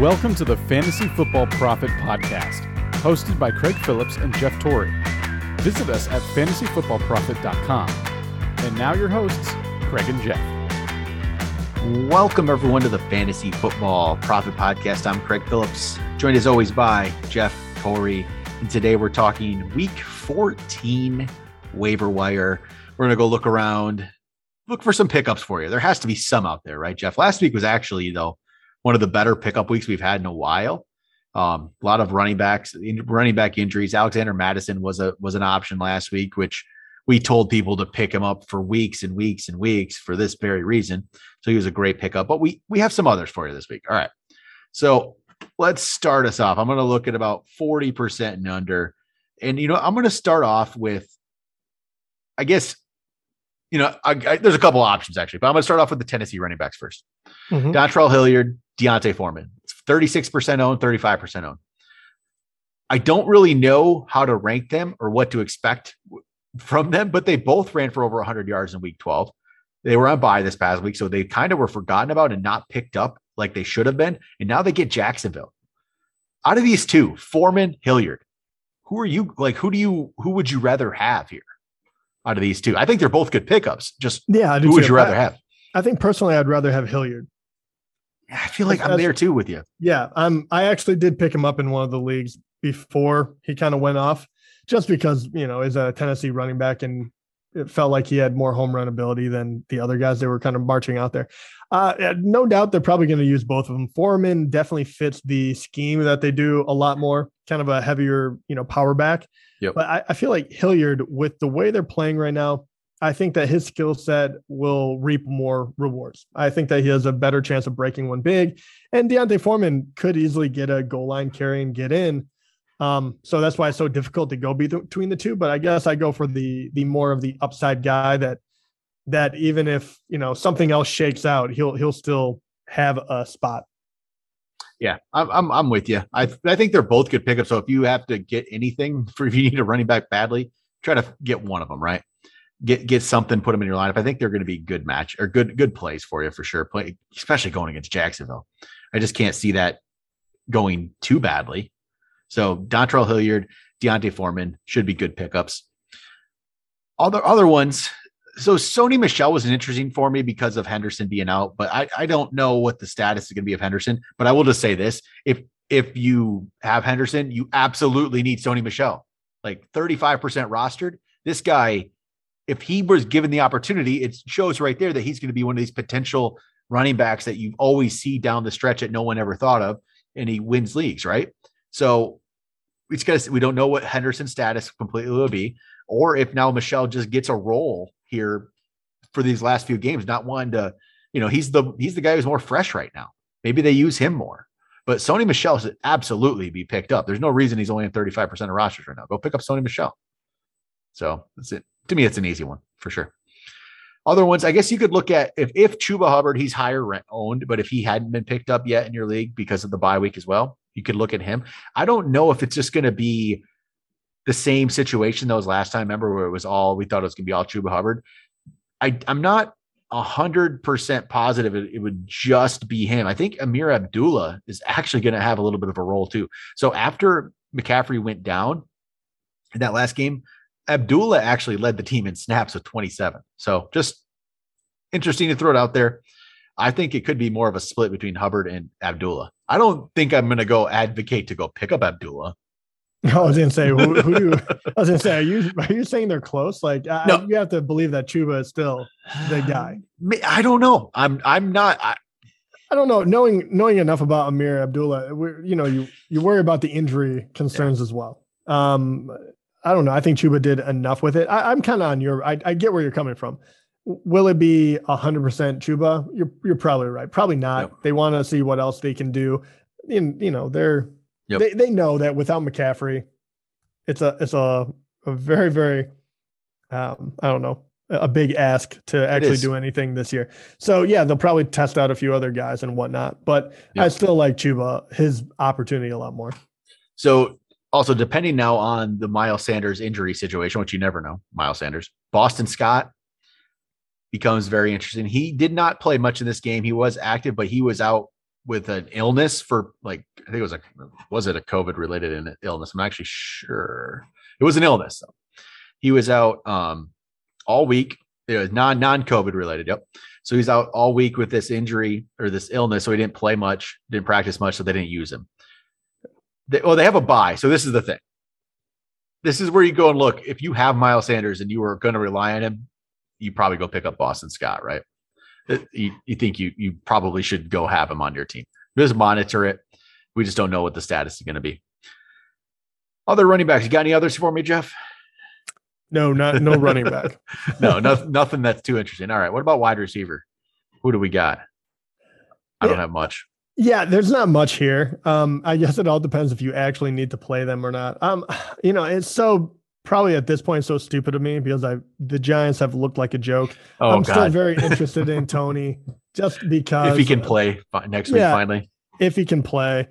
Welcome to the Fantasy Football Profit Podcast, hosted by Craig Phillips and Jeff Torrey. Visit us at fantasyfootballprofit.com. And now your hosts, Craig and Jeff. Welcome, everyone, to the Fantasy Football Profit Podcast. I'm Craig Phillips, joined as always by Jeff Torrey. And today we're talking week 14 waiver wire. We're going to go look around, look for some pickups for you. There has to be some out there, right, Jeff? Last week was actually, though, one of the better pickup weeks we've had in a while. Um, a lot of running backs, running back injuries. Alexander Mattison was a was an option last week, which we told people to pick him up for weeks and weeks and weeks for this very reason. So he was a great pickup. But we we have some others for you this week. All right. So let's start us off. I'm going to look at about 40% and under. And you know, I'm going to start off with I guess you know, I, I, there's a couple options actually, but I'm going to start off with the Tennessee running backs 1st mm-hmm. Dontrell Hilliard, D'Onta Foreman. It's 36% owned, 35% owned. I don't really know how to rank them or what to expect from them, but they both ran for over 100 yards in week 12. They were on bye this past week, so they kind of were forgotten about and not picked up like they should have been. And now they get Jacksonville. Out of these two, Foreman, Hilliard, who are you like? Who do you, who would you rather have here out of these two? I think they're both good pickups. Just yeah, who would you rather have? I think personally, I'd rather have Hilliard. I feel like I'm there too with you. Yeah, I'm. I actually did pick him up in one of the leagues before he kind of went off, just because you know is a Tennessee running back and it felt like he had more home run ability than the other guys. They were kind of marching out there. Uh, no doubt they're probably going to use both of them. Foreman definitely fits the scheme that they do a lot more, kind of a heavier, you know, power back. Yep. But I, I feel like Hilliard, with the way they're playing right now, I think that his skill set will reap more rewards. I think that he has a better chance of breaking one big. And D'Onta Foreman could easily get a goal line carry and get in. Um, so that's why it's so difficult to go between the two. But I guess I go for the the more of the upside guy that that even if you know something else shakes out, he'll he'll still have a spot. Yeah, I'm I'm, with you. I I think they're both good pickups. So if you have to get anything for if you need a running back badly, try to get one of them right get get something, put them in your lineup. I think they're going to be good match or good good plays for you for sure. Play especially going against Jacksonville. I just can't see that going too badly. So Dontrell Hilliard, D'Onta Foreman should be good pickups. Other other ones. So Sony Michel was interesting for me because of Henderson being out, but I, I don't know what the status is going to be of Henderson. But I will just say this: if if you have Henderson, you absolutely need Sony Michel, Like 35% rostered. This guy if he was given the opportunity, it shows right there that he's going to be one of these potential running backs that you always see down the stretch that no one ever thought of, and he wins leagues, right? So it's got we don't know what Henderson's status completely will be, or if now Michel just gets a role here for these last few games, not wanting to, you know, he's the he's the guy who's more fresh right now. Maybe they use him more. But Sony Michel should absolutely be picked up. There's no reason he's only in 35% of rosters right now. Go pick up Sony Michel. So that's it to me, it's an easy one for sure. Other ones, I guess you could look at if if Chuba Hubbard, he's higher rent owned, but if he hadn't been picked up yet in your league because of the bye week as well, you could look at him. I don't know if it's just going to be the same situation that was last time. Remember where it was all we thought it was going to be all Chuba Hubbard. I I'm not a hundred percent positive it, it, would just be him. I think Ameer Abdullah is actually going to have a little bit of a role too. So after McCaffrey went down in that last game, Abdullah actually led the team in snaps with 27. So just interesting to throw it out there. I think it could be more of a split between Hubbard and Abdullah. I don't think I'm going to go advocate to go pick up Abdullah. I was going to say, who, who do you, I was going to say, are you are you saying they're close? Like, no. You have to believe that Chuba is still the guy. I don't know. I'm I'm not. I, I don't know. Knowing knowing enough about Ameer Abdullah, you know, you you worry about the injury concerns yeah. as well. Um, I don't know. I think Chuba did enough with it. I, am kind of on your. I, I, get where you're coming from. Will it be 100 percent Chuba? You're you're probably right. Probably not. Yep. They want to see what else they can do. And you know they're yep. they they know that without McCaffrey, it's a it's a a very very um, I don't know a big ask to actually do anything this year. So yeah, they'll probably test out a few other guys and whatnot. But yep. I still like Chuba his opportunity a lot more. So also depending now on the Miles Sanders injury situation, which you never know, Miles Sanders, Boston Scott becomes very interesting. He did not play much in this game. He was active, but he was out with an illness for like I think it was a was it a COVID related illness? I'm actually sure it was an illness. He was out um all week. It was non non COVID related. Yep. So he's out all week with this injury or this illness. So he didn't play much, didn't practice much, so they didn't use him. They, well, they have a bye. So this is the thing. This is where you go and look. If you have Miles Sanders and you are going to rely on him, you probably go pick up Boston Scott, right? You, you think you you probably should go have him on your team. Just monitor it. We just don't know what the status is going to be. Other running backs. You got any others for me, Jeff? No, not no running back. no, no, nothing that's too interesting. All right. What about wide receiver? Who do we got? I don't have much. Yeah, there's not much here. Um, I guess it all depends if you actually need to play them or not. Um, you know, it's so probably at this point so stupid of me because I the Giants have looked like a joke. Oh, I'm God. still very interested in Toney just because if he can play next week yeah, finally. If he can play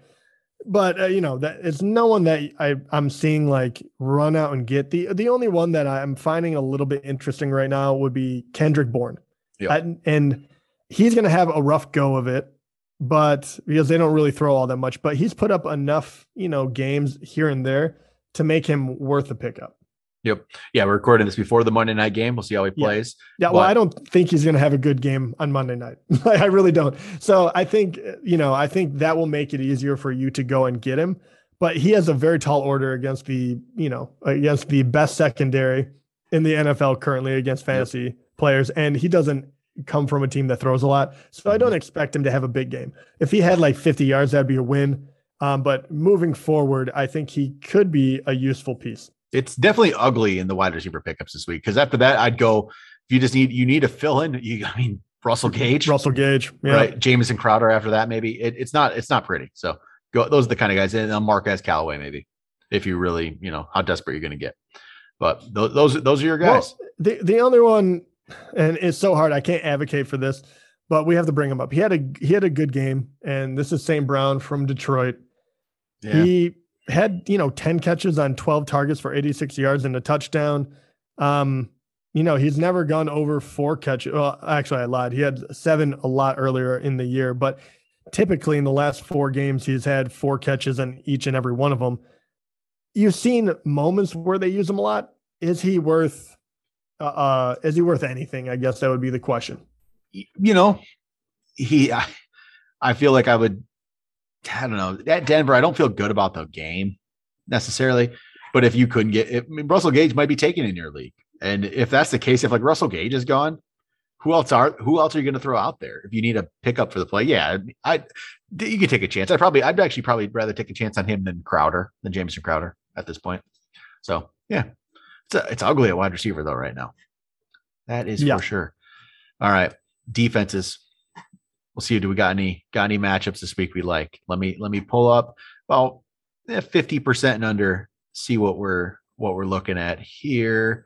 but uh, you know that it's no one that I I'm seeing like run out and get the the only one that I'm finding a little bit interesting right now would be Kendrick Bourne, yep. and he's going to have a rough go of it, but because they don't really throw all that much, but he's put up enough you know games here and there to make him worth a pickup. Yep. Yeah, we're recording this before the Monday night game. We'll see how he plays. Yeah. yeah well, I don't think he's going to have a good game on Monday night. I really don't. So I think, you know, I think that will make it easier for you to go and get him. But he has a very tall order against the, you know, against the best secondary in the NFL currently against fantasy yep. players. And he doesn't come from a team that throws a lot. So I don't mm-hmm. expect him to have a big game. If he had like 50 yards, that'd be a win. Um, but moving forward, I think he could be a useful piece it's definitely ugly in the wide receiver pickups this week. Because after that, I'd go if you just need you need to fill in. You, I mean, Russell Gage, Russell Gage, yeah. right? Jamison Crowder. After that, maybe it, it's not it's not pretty. So go. Those are the kind of guys. And Marquez Callaway, maybe if you really you know how desperate you're going to get. But th- those those are your guys. Well, the the other one, and it's so hard. I can't advocate for this, but we have to bring him up. He had a he had a good game, and this is St. Brown from Detroit. Yeah. He had you know 10 catches on 12 targets for 86 yards and a touchdown. Um you know he's never gone over four catches well actually i lied. He had seven a lot earlier in the year but typically in the last four games he's had four catches in each and every one of them. You've seen moments where they use him a lot. Is he worth uh, uh is he worth anything? I guess that would be the question. You know he I, I feel like i would I don't know. At Denver, I don't feel good about the game necessarily. But if you couldn't get, I mean, Russell Gage might be taken in your league, and if that's the case, if like Russell Gage is gone, who else are who else are you going to throw out there if you need a pickup for the play? Yeah, I you could take a chance. I probably I'd actually probably rather take a chance on him than Crowder than Jamison Crowder at this point. So yeah, it's a, it's ugly at wide receiver though right now. That is yeah. for sure. All right, defenses we'll see. Do we got any got any matchups this week we like? Let me let me pull up about fifty percent and under. See what we're what we're looking at here.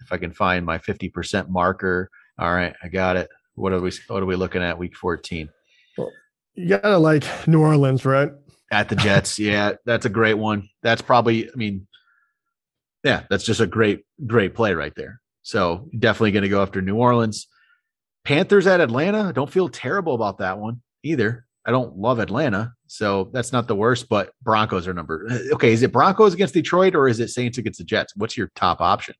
If I can find my fifty percent marker. All right, I got it. What are we what are we looking at week fourteen? Well, you gotta like New Orleans, right? At the Jets, yeah, that's a great one. That's probably, I mean, yeah, that's just a great great play right there. So definitely going to go after New Orleans. Panthers at Atlanta. Don't feel terrible about that one either. I don't love Atlanta, so that's not the worst. But Broncos are number. Okay, is it Broncos against Detroit or is it Saints against the Jets? What's your top option?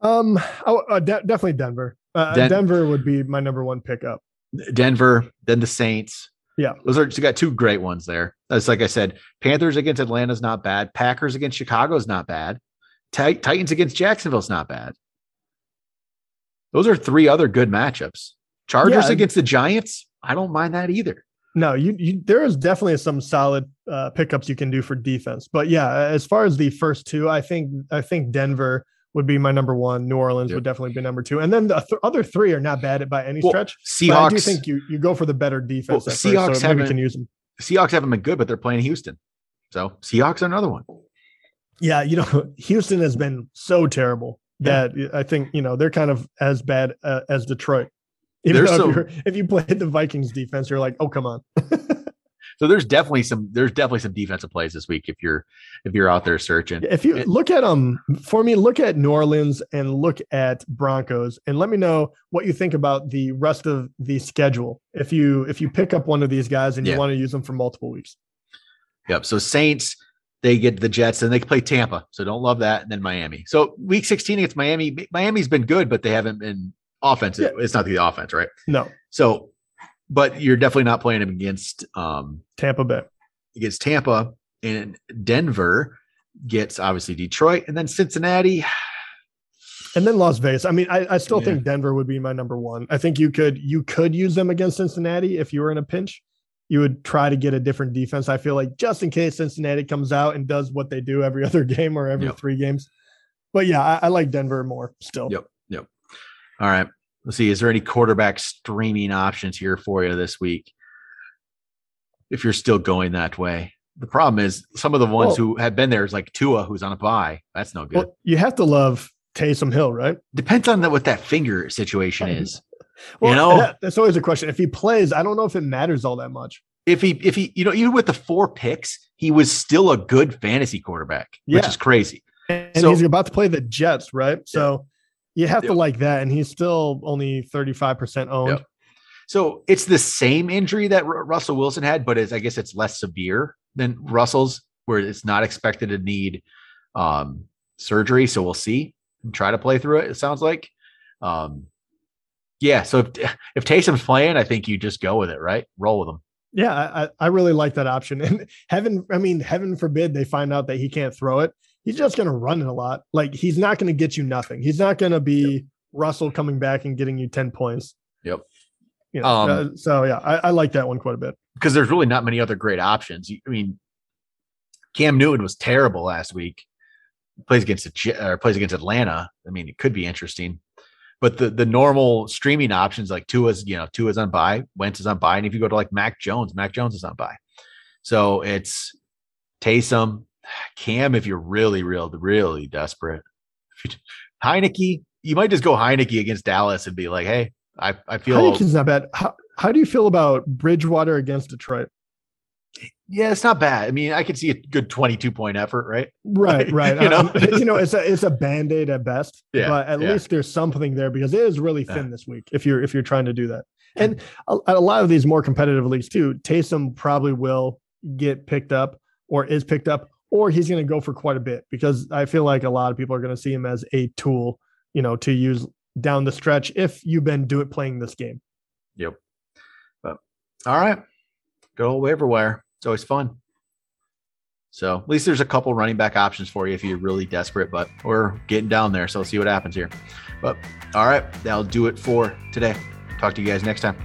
Um, oh, uh, de- definitely Denver. Uh, Den- Denver would be my number one pickup. Denver, then the Saints. Yeah, those are you got two great ones there. That's like I said, Panthers against Atlanta is not bad. Packers against Chicago is not bad. Titans against Jacksonville is not bad. Those are three other good matchups. Chargers yeah. against the Giants. I don't mind that either. No, you, you there is definitely some solid uh, pickups you can do for defense. But yeah, as far as the first two, I think I think Denver would be my number one. New Orleans yep. would definitely be number two, and then the th- other three are not bad by any well, stretch. Seahawks. I do think you you go for the better defense. Well, Seahawks first, so haven't can use them. Seahawks haven't been good, but they're playing Houston, so Seahawks are another one. Yeah, you know, Houston has been so terrible that yeah. I think you know they're kind of as bad uh, as Detroit. Even so, if, if, you played the Vikings defense, you're like, oh come on. So there's definitely some there's definitely some defensive plays this week if you're if you're out there searching. If you look at um for me, look at New Orleans and look at Broncos, and let me know what you think about the rest of the schedule. If you if you pick up one of these guys and you Yeah. want to use them for multiple weeks, Yep. So Saints, they get the Jets and they play Tampa. So don't love that. And then Miami. So week 16 against Miami. Miami's been good, but they haven't been offensive. It's not the offense, right? no So, but you're definitely not playing them against um Tampa Bay. against Tampa and Denver gets obviously Detroit and then Cincinnati. And then Las Vegas. I mean, I, I still Yeah. think Denver would be my number one. I think you could you could use them against Cincinnati if you were in a pinch. You would try to get a different defense. I feel like just in case Cincinnati comes out and does what they do every other game or every Yep. three games. But yeah, I, I like Denver more still. Yep. Yep. All right. Let's see. Is there any quarterback streaming options here for you this week? If you're still going that way. The problem is some of the ones Well- who have been there is like Tua, who's on a bye. That's no good. Well, you have to love Taysom Hill, right? Depends on the, what that finger situation is. Well, you know, that- that's always a question. If he plays, I don't know if it matters all that much. if he, if he, you know, even with the four picks, he was still a good fantasy quarterback, which is crazy. And So- he's about to play the Jets, right? So you have to like that. And he's still only 35% owned. So it's the same injury that Ru- Russell Wilson had, but it's, I guess it's less severe than Russell's, where it's not expected to need um, surgery. So we'll see. Try to play through it. It sounds like. Um, yeah. So if if Taysom's playing, I think you just go with it, right? Roll with him. Yeah, I, I- really like that option. And heaven, I mean, heaven forbid they find out that he can't throw it. He's just going to run it a lot. Like he's not going to get you nothing. He's not going to be Russell coming back and getting you 10 points. Yep. You know, Um, uh, so yeah, I, I like that one quite a bit. because there's really not many other great options. I mean, Cam Newton was terrible last week. Plays against or plays against Atlanta. I mean, it could be interesting. But the the normal streaming options like Tua's, you know, Tua's on bye, Wentz is on bye, and if you go to like Mac Jones, Mac Jones is on bye. So it's Taysom, Cam if you're really, real, really desperate. Heinicke, you might just go Heinicke against Dallas and be like, hey, I, I feel Heinicke's not bad. How, how do you feel about Bridgewater against Detroit? Yeah, it's not bad. I mean, I could see a good 22 point effort, right? Right, right. You know? Um, you know, it's a it's a band aid at best. Yeah, but at yeah. least there's something there because it is really thin Yeah. this week. If you're if you're trying to do that, and a, a lot of these more competitive leagues too, Taysom probably will get picked up or is picked up, or he's going to go for quite a bit because I feel like a lot of people are going to see him as a tool, you know, to use down the stretch if you've been do it playing this game. Yep. But all right. Old waiver wire. It's always fun. So at least there's a couple running back options for you if you're really desperate, but we're getting down there. So we'll see what happens here. But all right, that'll do it for today. Talk to you guys next time.